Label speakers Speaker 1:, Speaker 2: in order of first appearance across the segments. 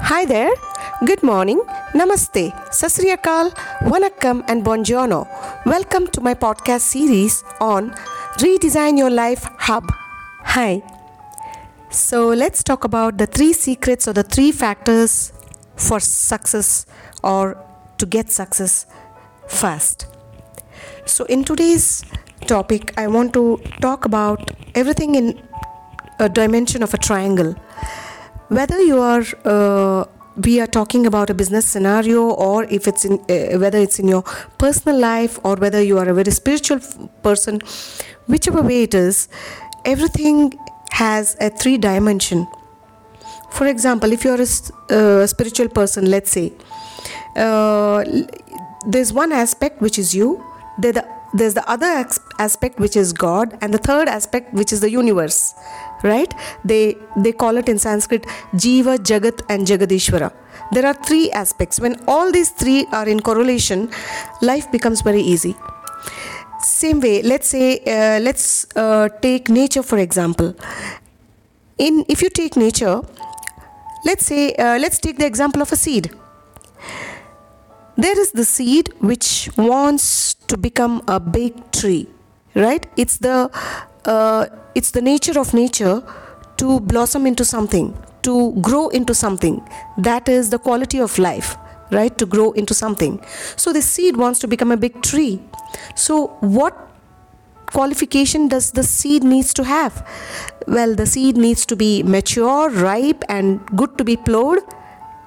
Speaker 1: Hi there. Good morning. Namaste. Sat Sri Akal, Vanakkam, and Buongiorno. Welcome to my podcast series on Redesign Your Life Hub. Hi. So let's talk about the three secrets or the three factors for success or to get success fast. So in today's topic, I want to talk about everything in a dimension of a triangle whether you are uh, we are talking about a business scenario or if it's in uh, whether it's in your personal life or whether you are a very spiritual person whichever way it is everything has a three dimension. For example if you're a uh, spiritual person let's say uh, there's one aspect which is you there the, there's the other aspect which is god and the third aspect which is the universe right? They they call it in sanskrit jiva jagat and jagadishwara. There are three aspects. When all these three are in correlation life becomes very easy. Same way let's say uh, let's uh, take nature for example. In if you take nature let's say uh, let's take the example of a seed. There is the seed which wants to become a big tree right? It's the uh, it's the nature of nature to blossom into something to grow into something. That is the quality of life right? To grow into something. So the seed wants to become a big tree. So what qualification does the seed needs to have? Well the seed needs to be mature ripe and good to be plowed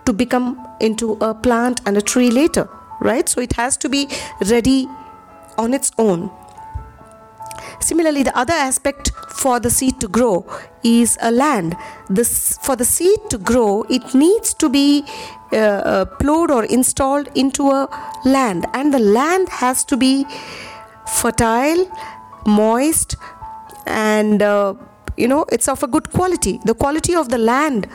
Speaker 1: to become into a plant and a tree later right? So it has to be ready on its own similarly the other aspect for the seed to grow is a land. This for the seed to grow it needs to be uh, uh, plowed or installed into a land. And the land has to be fertile moist and uh, you know it's of a good quality. The quality of the land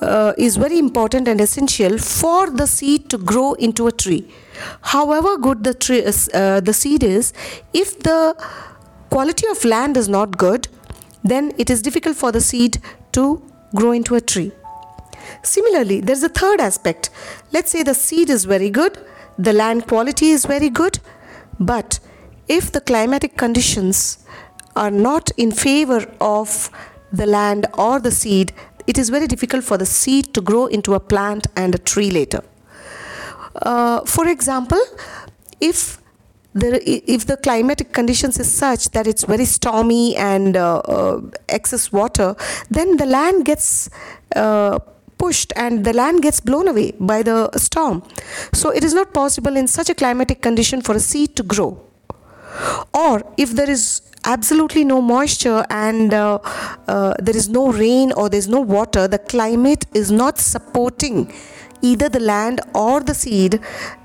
Speaker 1: uh, is very important and essential for the seed to grow into a tree however good the tree is, uh, the seed is if the quality of land is not good then it is difficult for the seed to grow into a tree. Similarly there's a third aspect. Let's say the seed is very good the land quality is very good but if the climatic conditions are not in favor of the land or the seed it is very difficult for the seed to grow into a plant and a tree later uh, for example if the, if the climatic conditions is such that it's very stormy and uh, uh, excess water then the land gets uh, pushed and the land gets blown away by the storm. So it is not possible in such a climatic condition for a seed to grow. Or if there is absolutely no moisture and uh, uh, there is no rain or there's no water the climate is not supporting either the land or the seed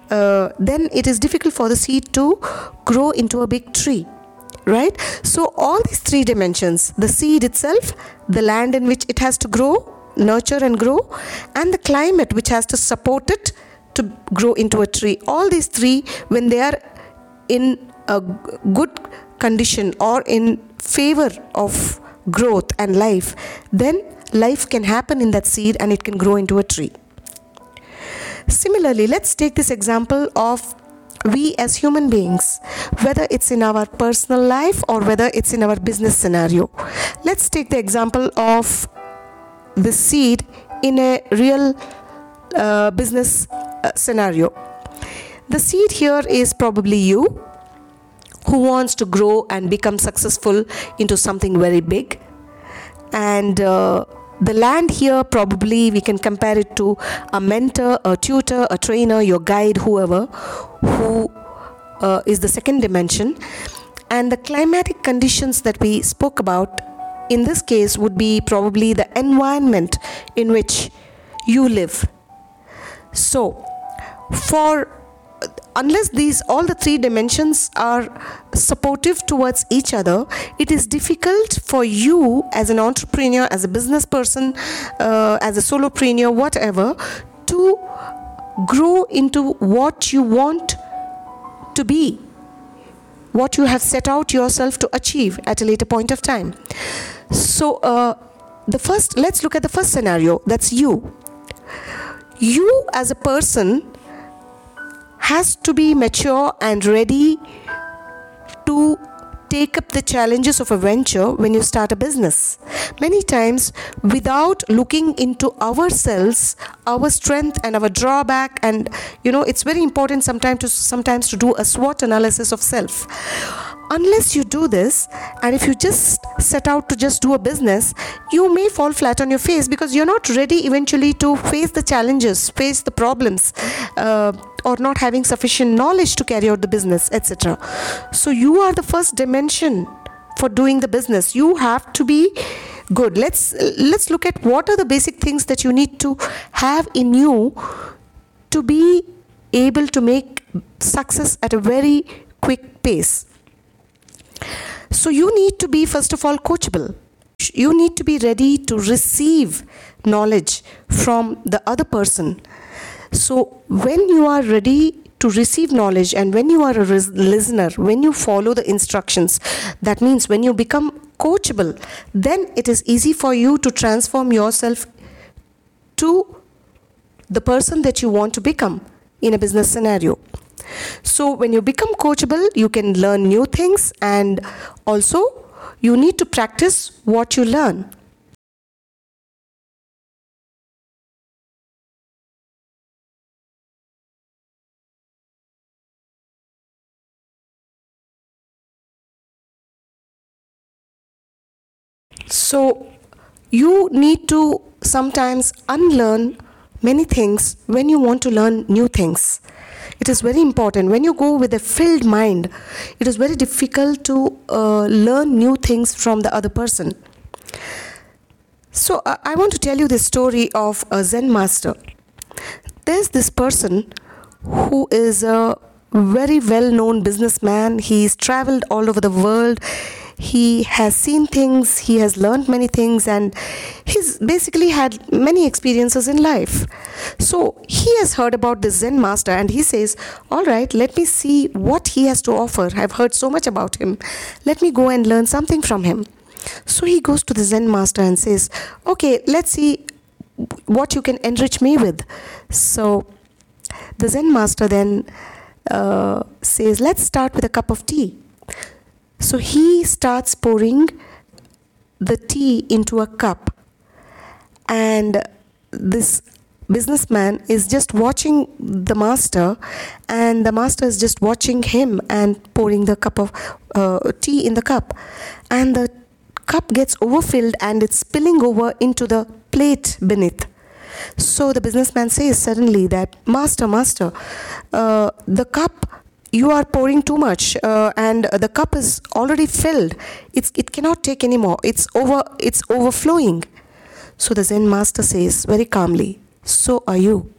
Speaker 1: uh, then it is difficult for the seed to grow into a big tree right? So all these three dimensions the seed itself the land in which it has to grow nurture and grow and the climate which has to support it to grow into a tree. All these three when they are in a good condition or in favor of growth and life then life can happen in that seed and it can grow into a tree similarly let's take this example of we as human beings whether it's in our personal life or whether it's in our business scenario. Let's take the example of the seed in a real uh, business uh, scenario. The seed here is probably you who wants to grow and become successful into something very big. And uh, the land here probably we can compare it to a mentor a tutor a trainer your guide whoever who uh, is the second dimension. And the climatic conditions that we spoke about in this case would be probably the environment in which you live. So for unless these all the three dimensions are supportive towards each other it is difficult for you as an entrepreneur as a business person uh, as a solopreneur whatever to grow into what you want to be what you have set out yourself to achieve at a later point of time. So uh, the first let's look at the first scenario that's you. You as a person has to be mature and ready to take up the challenges of a venture when you start a business. Many times, without looking into ourselves, our strength and our drawback, and you know, it's very important sometimes to sometimes to do a SWOT analysis of self unless you do this and if you just set out to just do a business you may fall flat on your face because you're not ready eventually to face the challenges face the problems uh, or not having sufficient knowledge to carry out the business etc so you are the first dimension for doing the business you have to be good let's let's look at what are the basic things that you need to have in you to be able to make success at a very quick pace so you need to be, first of all, coachable. You need to be ready to receive knowledge from the other person. So when you are ready to receive knowledge and when you are a res- listener, when you follow the instructions, that means when you become coachable, then it is easy for you to transform yourself to the person that you want to become in a business scenario. So, when you become coachable, you can learn new things and also you need to practice what you learn. So, you need to sometimes unlearn many things when you want to learn new things. It is very important. When you go with a filled mind it is very difficult to uh, learn new things from the other person. So uh, i want to tell you the story of a zen master. There's this person who is a very well known businessman. He's traveled all over the world he has seen things he has learned many things and he's basically had many experiences in life. So he has heard about the zen master and he says all right let me see what he has to offer. I've heard so much about him. Let me go and learn something from him. So he goes to the zen master and says okay let's see what you can enrich me with. So the zen master then uh, says let's start with a cup of tea so he starts pouring the tea into a cup, and this businessman is just watching the master, and the master is just watching him and pouring the cup of uh, tea in the cup, and the cup gets overfilled and it's spilling over into the plate beneath. So the businessman says suddenly that, Master, Master, uh, the cup you are pouring too much uh, and the cup is already filled. It's, it cannot take anymore it's over it's overflowing. So the zen master says very calmly so are you.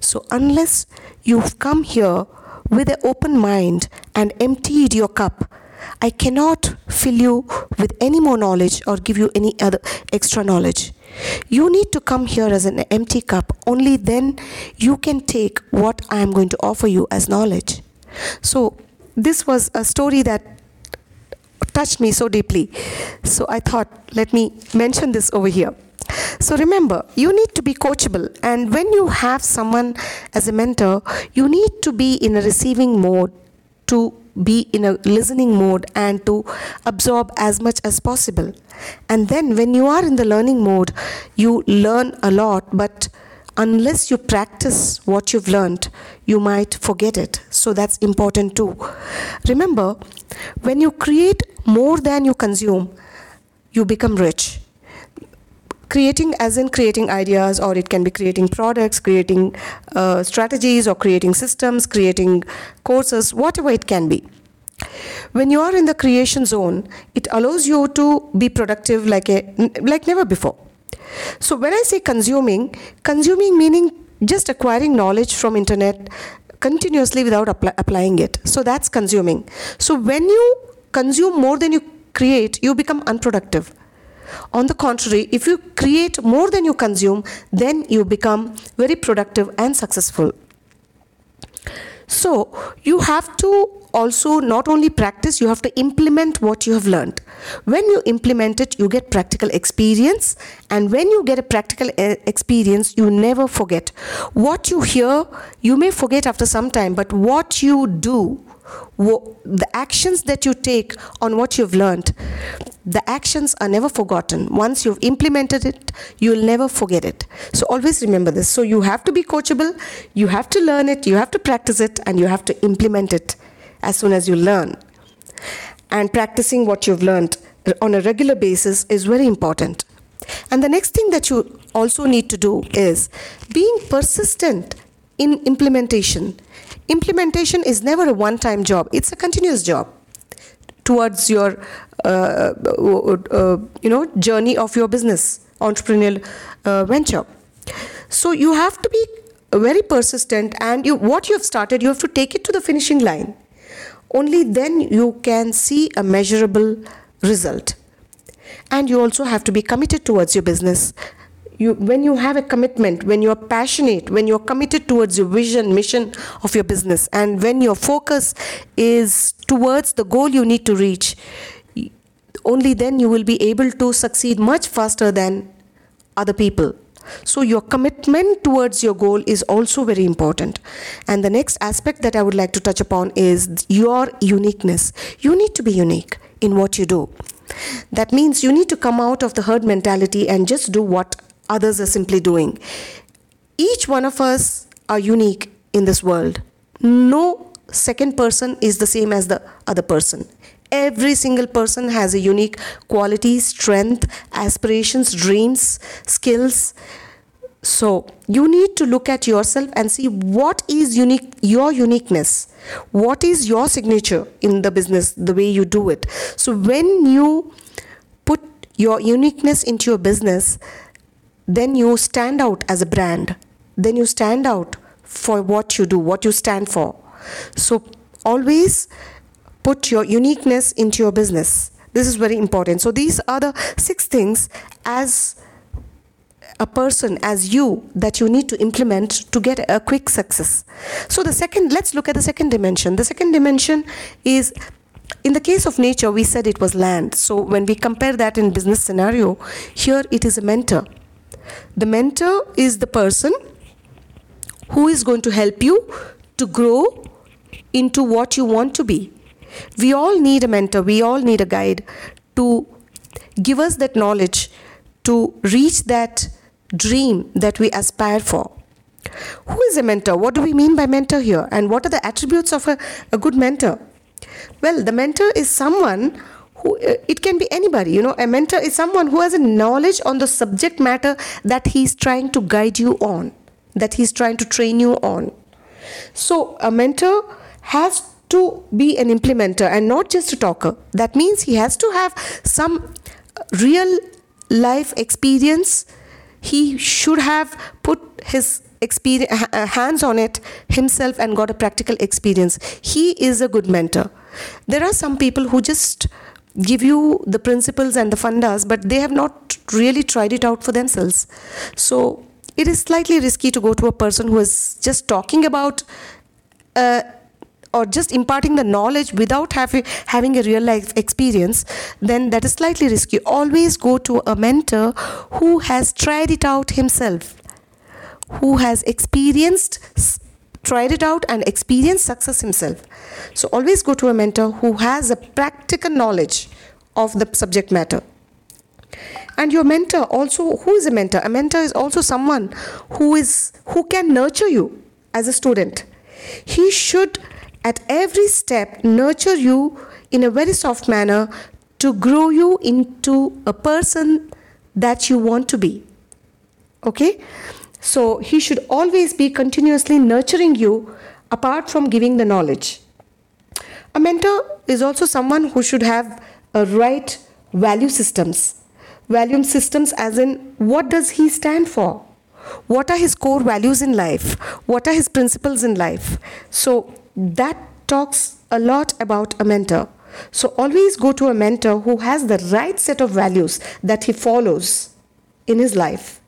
Speaker 1: So unless you've come here with an open mind and emptied your cup i cannot fill you with any more knowledge or give you any other extra knowledge. You need to come here as an empty cup. Only then you can take what i am going to offer you as knowledge so, this was a story that touched me so deeply. So, I thought, let me mention this over here. So, remember, you need to be coachable, and when you have someone as a mentor, you need to be in a receiving mode to be in a listening mode and to absorb as much as possible. And then, when you are in the learning mode, you learn a lot, but unless you practice what you've learned, you might forget it. So that's important too. Remember, when you create more than you consume, you become rich. Creating, as in creating ideas, or it can be creating products, creating uh, strategies, or creating systems, creating courses, whatever it can be. When you are in the creation zone, it allows you to be productive like a like never before so when I say consuming, consuming meaning just acquiring knowledge from internet continuously without apply, applying it. So that's consuming. So when you consume more than you create, you become unproductive. On the contrary, if you create more than you consume, then you become very productive and successful. So you have to also not only practice, you have to implement what you have learned. When you implement it, you get practical experience, and when you get a practical uh, experience, you never forget. What you hear, you may forget after some time, but what you do, the actions that you take on what you've learned, the actions are never forgotten. Once you've implemented it, you'll never forget it. So always remember this. So you have to be coachable, you have to learn it, you have to practice it, and you have to implement it as soon as you learn. And practicing what you've learned on a regular basis is very important. And the next thing that you also need to do is being persistent in implementation. Implementation is never a one time job, it's a continuous job towards your uh, uh, uh, you know journey of your business entrepreneurial uh, venture so you have to be very persistent and you what you have started you have to take it to the finishing line only then you can see a measurable result. And you also have to be committed towards your business. You when you have a commitment when you're passionate when you're committed towards your vision mission of your business and when your focus is towards the goal you need to reach only then you will be able to succeed much faster than other people so, your commitment towards your goal is also very important. And the next aspect that I would like to touch upon is your uniqueness. You need to be unique in what you do. That means you need to come out of the herd mentality and just do what others are simply doing. Each one of us are unique in this world. No second person is the same as the other person. Every single person has a unique quality, strength, aspirations, dreams, skills. So you need to look at yourself and see what is unique, your uniqueness. What is your signature in the business, the way you do it. So when you put your uniqueness into your business, then you stand out as a brand. Then you stand out for what you do, what you stand for. So always put your uniqueness into your business. This is very important. So these are the six things as a person as you that you need to implement to get a quick success. So the second let's look at the second dimension. The second dimension is in the case of nature we said it was land. So when we compare that in business scenario, here it is a mentor. The mentor is the person who is going to help you to grow into what you want to be. We all need a mentor, we all need a guide to give us that knowledge to reach that dream that we aspire for. Who is a mentor? What do we mean by mentor here? And what are the attributes of a, a good mentor? Well, the mentor is someone who uh, it can be anybody you know a mentor is someone who has a knowledge on the subject matter that he's trying to guide you on that he's trying to train you on so a mentor has to be an implementer and not just a talker. That means he has to have some real life experience. He should have put his experience, hands on it himself and got a practical experience. He is a good mentor. There are some people who just give you the principles and the fundas, but they have not really tried it out for themselves. So it is slightly risky to go to a person who is just talking about. Uh, or just imparting the knowledge without having having a real life experience then that is slightly risky. Always go to a mentor who has tried it out himself who has experienced tried it out and experienced success himself. So always go to a mentor who has a practical knowledge of the subject matter. And your mentor also who is a mentor? A mentor is also someone who is who can nurture you as a student. He should at every step nurture you in a very soft manner to grow you into a person that you want to be. Okay? So he should always be continuously nurturing you apart from giving the knowledge. A mentor is also someone who should have a right value systems. Value systems as in what does he stand for? What are his core values in life? What are his principles in life? So that talks a lot about a mentor. So always go to a mentor who has the right set of values that he follows in his life.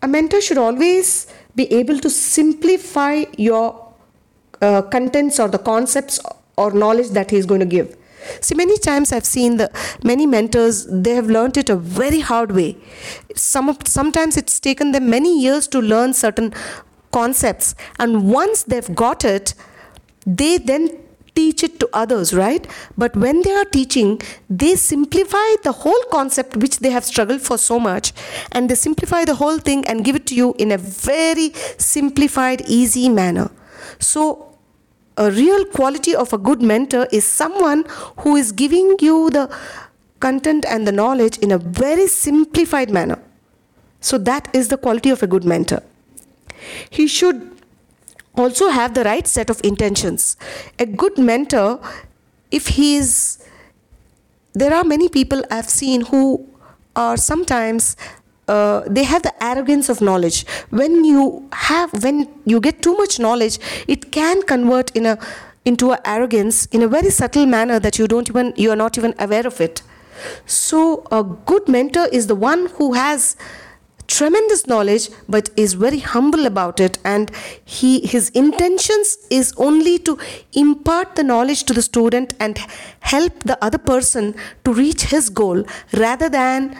Speaker 1: A mentor should always be able to simplify your uh, contents or the concepts or knowledge that he is going to give. See, many times I've seen the many mentors they have learned it a very hard way. Some of, sometimes it's taken them many years to learn certain concepts, and once they've got it, they then teach it to others, right? But when they are teaching, they simplify the whole concept which they have struggled for so much, and they simplify the whole thing and give it to you in a very simplified, easy manner. So a real quality of a good mentor is someone who is giving you the content and the knowledge in a very simplified manner. So, that is the quality of a good mentor. He should also have the right set of intentions. A good mentor, if he is, there are many people I've seen who are sometimes uh, they have the arrogance of knowledge when you have when you get too much knowledge it can convert in a into a arrogance in a very subtle manner that you don't even you are not even aware of it so a good mentor is the one who has tremendous knowledge but is very humble about it and he his intentions is only to impart the knowledge to the student and help the other person to reach his goal rather than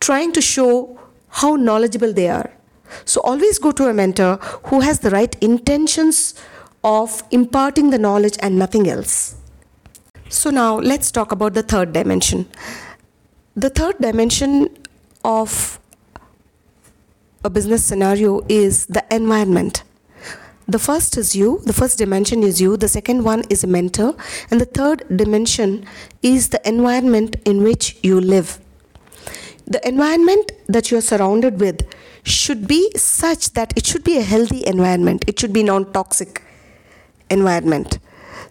Speaker 1: trying to show how knowledgeable they are. So always go to a mentor who has the right intentions of imparting the knowledge and nothing else. So now let's talk about the third dimension. The third dimension of a business scenario is the environment. The first is you, the first dimension is you, the second one is a mentor, and the third dimension is the environment in which you live. The environment that you're surrounded with should be such that it should be a healthy environment. It should be non-toxic environment.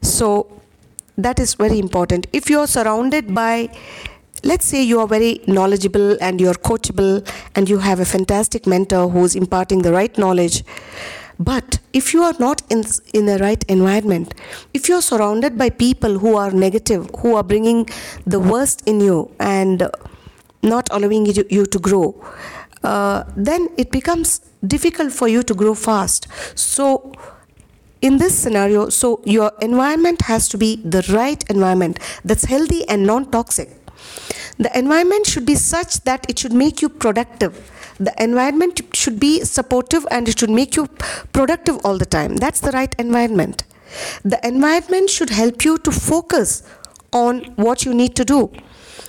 Speaker 1: So that is very important. If you're surrounded by let's say you are very knowledgeable and you're coachable and you have a fantastic mentor who's imparting the right knowledge but if you are not in in the right environment if you're surrounded by people who are negative who are bringing the worst in you and not allowing you to grow, uh, then it becomes difficult for you to grow fast. So, in this scenario, so your environment has to be the right environment that's healthy and non toxic. The environment should be such that it should make you productive. The environment should be supportive and it should make you productive all the time. That's the right environment. The environment should help you to focus on what you need to do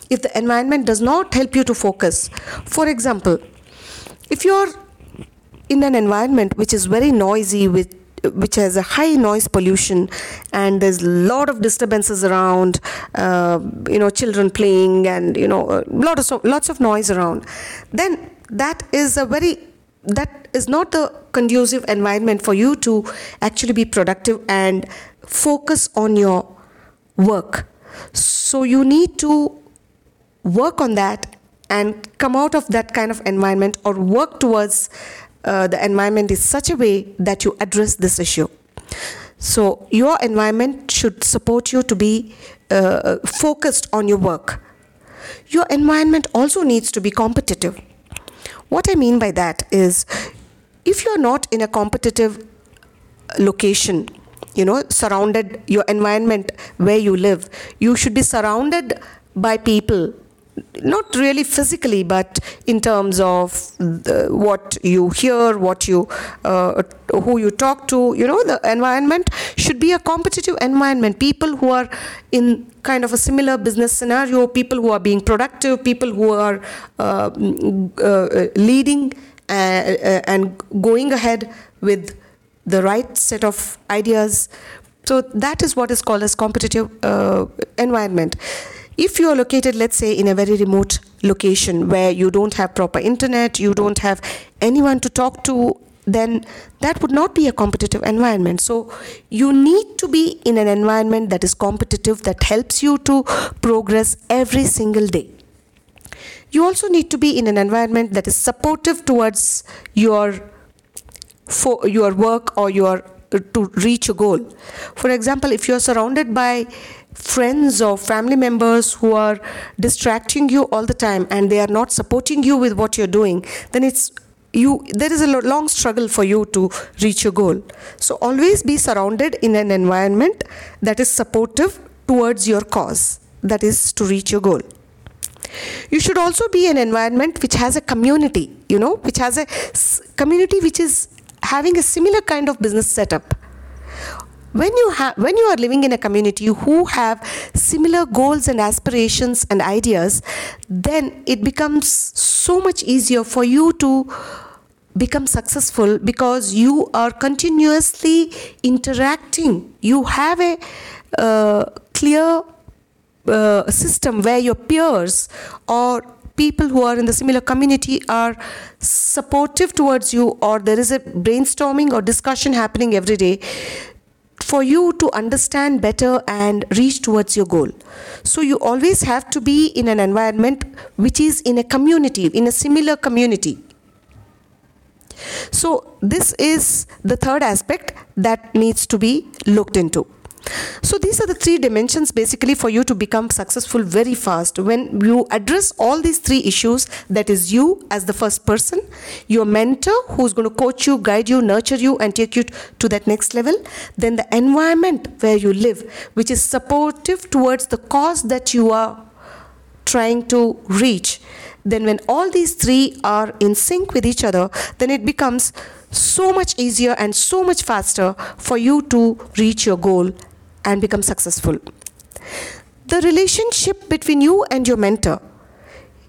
Speaker 1: if the environment does not help you to focus. For example, if you're in an environment which is very noisy with which has a high noise pollution and there's a lot of disturbances around uh, you know children playing and you know a lot of lots of noise around. Then that is a very that is not the conducive environment for you to actually be productive and focus on your work. So you need to work on that and come out of that kind of environment or work towards uh, the environment in such a way that you address this issue. So, your environment should support you to be uh, focused on your work. Your environment also needs to be competitive. What I mean by that is if you're not in a competitive location, you know, surrounded your environment where you live, you should be surrounded by people not really physically, but in terms of the, what you hear, what you, uh, who you talk to, you know, the environment should be a competitive environment. People who are in kind of a similar business scenario, people who are being productive, people who are uh, uh, leading uh, uh, and going ahead with the right set of ideas. So that is what is called as competitive uh, environment if you are located let's say in a very remote location where you don't have proper internet you don't have anyone to talk to then that would not be a competitive environment. So you need to be in an environment that is competitive that helps you to progress every single day. You also need to be in an environment that is supportive towards your for your work or your to reach a goal. For example if you are surrounded by friends or family members who are distracting you all the time and they are not supporting you with what you're doing, then it's you there is a long struggle for you to reach your goal. So always be surrounded in an environment that is supportive towards your cause that is to reach your goal. You should also be an environment which has a community you know which has a community which is having a similar kind of business setup when you have when you are living in a community who have similar goals and aspirations and ideas then it becomes so much easier for you to become successful because you are continuously interacting. You have a uh, clear uh, system where your peers or people who are in the similar community are supportive towards you or there is a brainstorming or discussion happening every day for you to understand better and reach towards your goal. So, you always have to be in an environment which is in a community, in a similar community. So, this is the third aspect that needs to be looked into. So these are the three dimensions basically for you to become successful very fast. When you address all these three issues, that is you as the first person, your mentor who's going to coach you, guide you, nurture you, and take you to that next level, then the environment where you live, which is supportive towards the cause that you are trying to reach then when all these three are in sync with each other then it becomes so much easier and so much faster for you to reach your goal and become successful. The relationship between you and your mentor,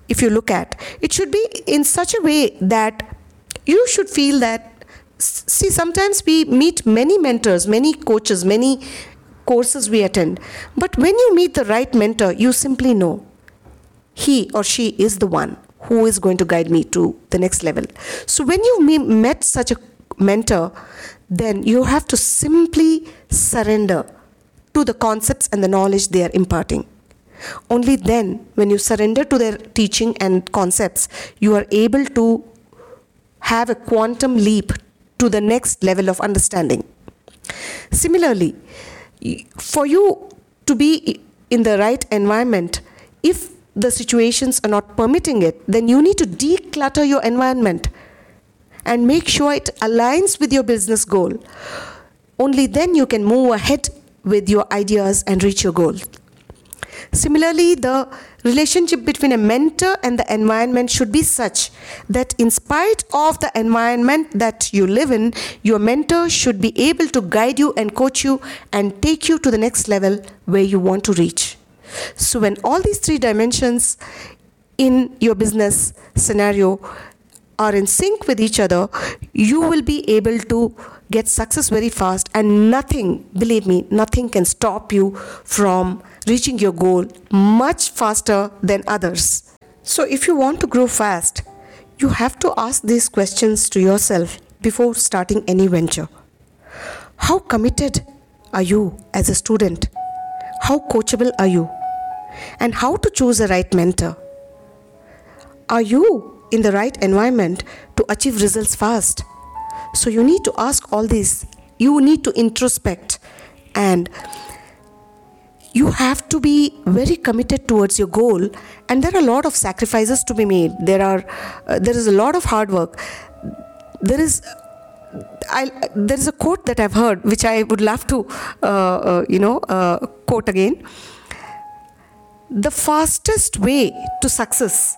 Speaker 1: if you look at, it should be in such a way that you should feel that. See, sometimes we meet many mentors, many coaches, many courses we attend, but when you meet the right mentor, you simply know he or she is the one who is going to guide me to the next level. So, when you met such a mentor, then you have to simply surrender to the concepts and the knowledge they are imparting. Only then, when you surrender to their teaching and concepts, you are able to have a quantum leap to the next level of understanding. Similarly, for you to be in the right environment, if the situations are not permitting it, then you need to declutter your environment and make sure it aligns with your business goal. Only then you can move ahead with your ideas and reach your goal. Similarly, the relationship between a mentor and the environment should be such that, in spite of the environment that you live in, your mentor should be able to guide you and coach you and take you to the next level where you want to reach. So, when all these three dimensions in your business scenario are in sync with each other, you will be able to get success very fast, and nothing, believe me, nothing can stop you from reaching your goal much faster than others. So, if you want to grow fast, you have to ask these questions to yourself before starting any venture. How committed are you as a student? How coachable are you? And how to choose a right mentor? Are you in the right environment to achieve results fast. So you need to ask all these. You need to introspect. And you have to be very committed towards your goal. And there are a lot of sacrifices to be made. There are uh, there is a lot of hard work. There is I, there is a quote that I've heard, which I would love to, uh, uh, you know, uh, quote again. The fastest way to success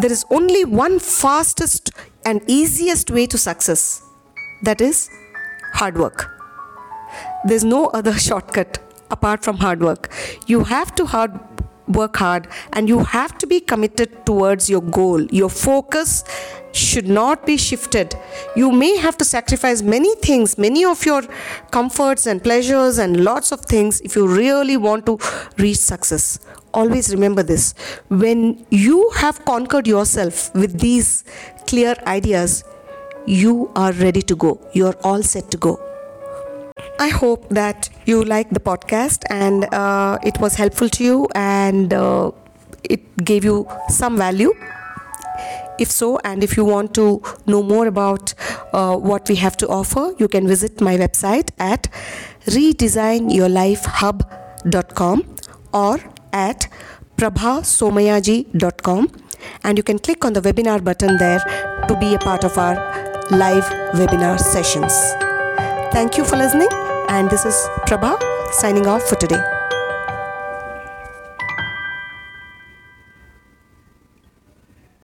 Speaker 1: there is only one fastest and easiest way to success that is hard work. There's no other shortcut apart from hard work. You have to hard work hard and you have to be committed towards your goal. Your focus should not be shifted. You may have to sacrifice many things, many of your comforts and pleasures, and lots of things if you really want to reach success always remember this when you have conquered yourself with these clear ideas, you are ready to go. You are all set to go. I hope that you like the podcast and uh, it was helpful to you and uh, it gave you some value. If so, and if you want to know more about uh, what we have to offer, you can visit my website at redesignyourlifehub.com or at prabhasomayaji.com. and you can click on the webinar button there to be a part of our live webinar sessions. Thank you for listening, and this is Prabha signing off for today.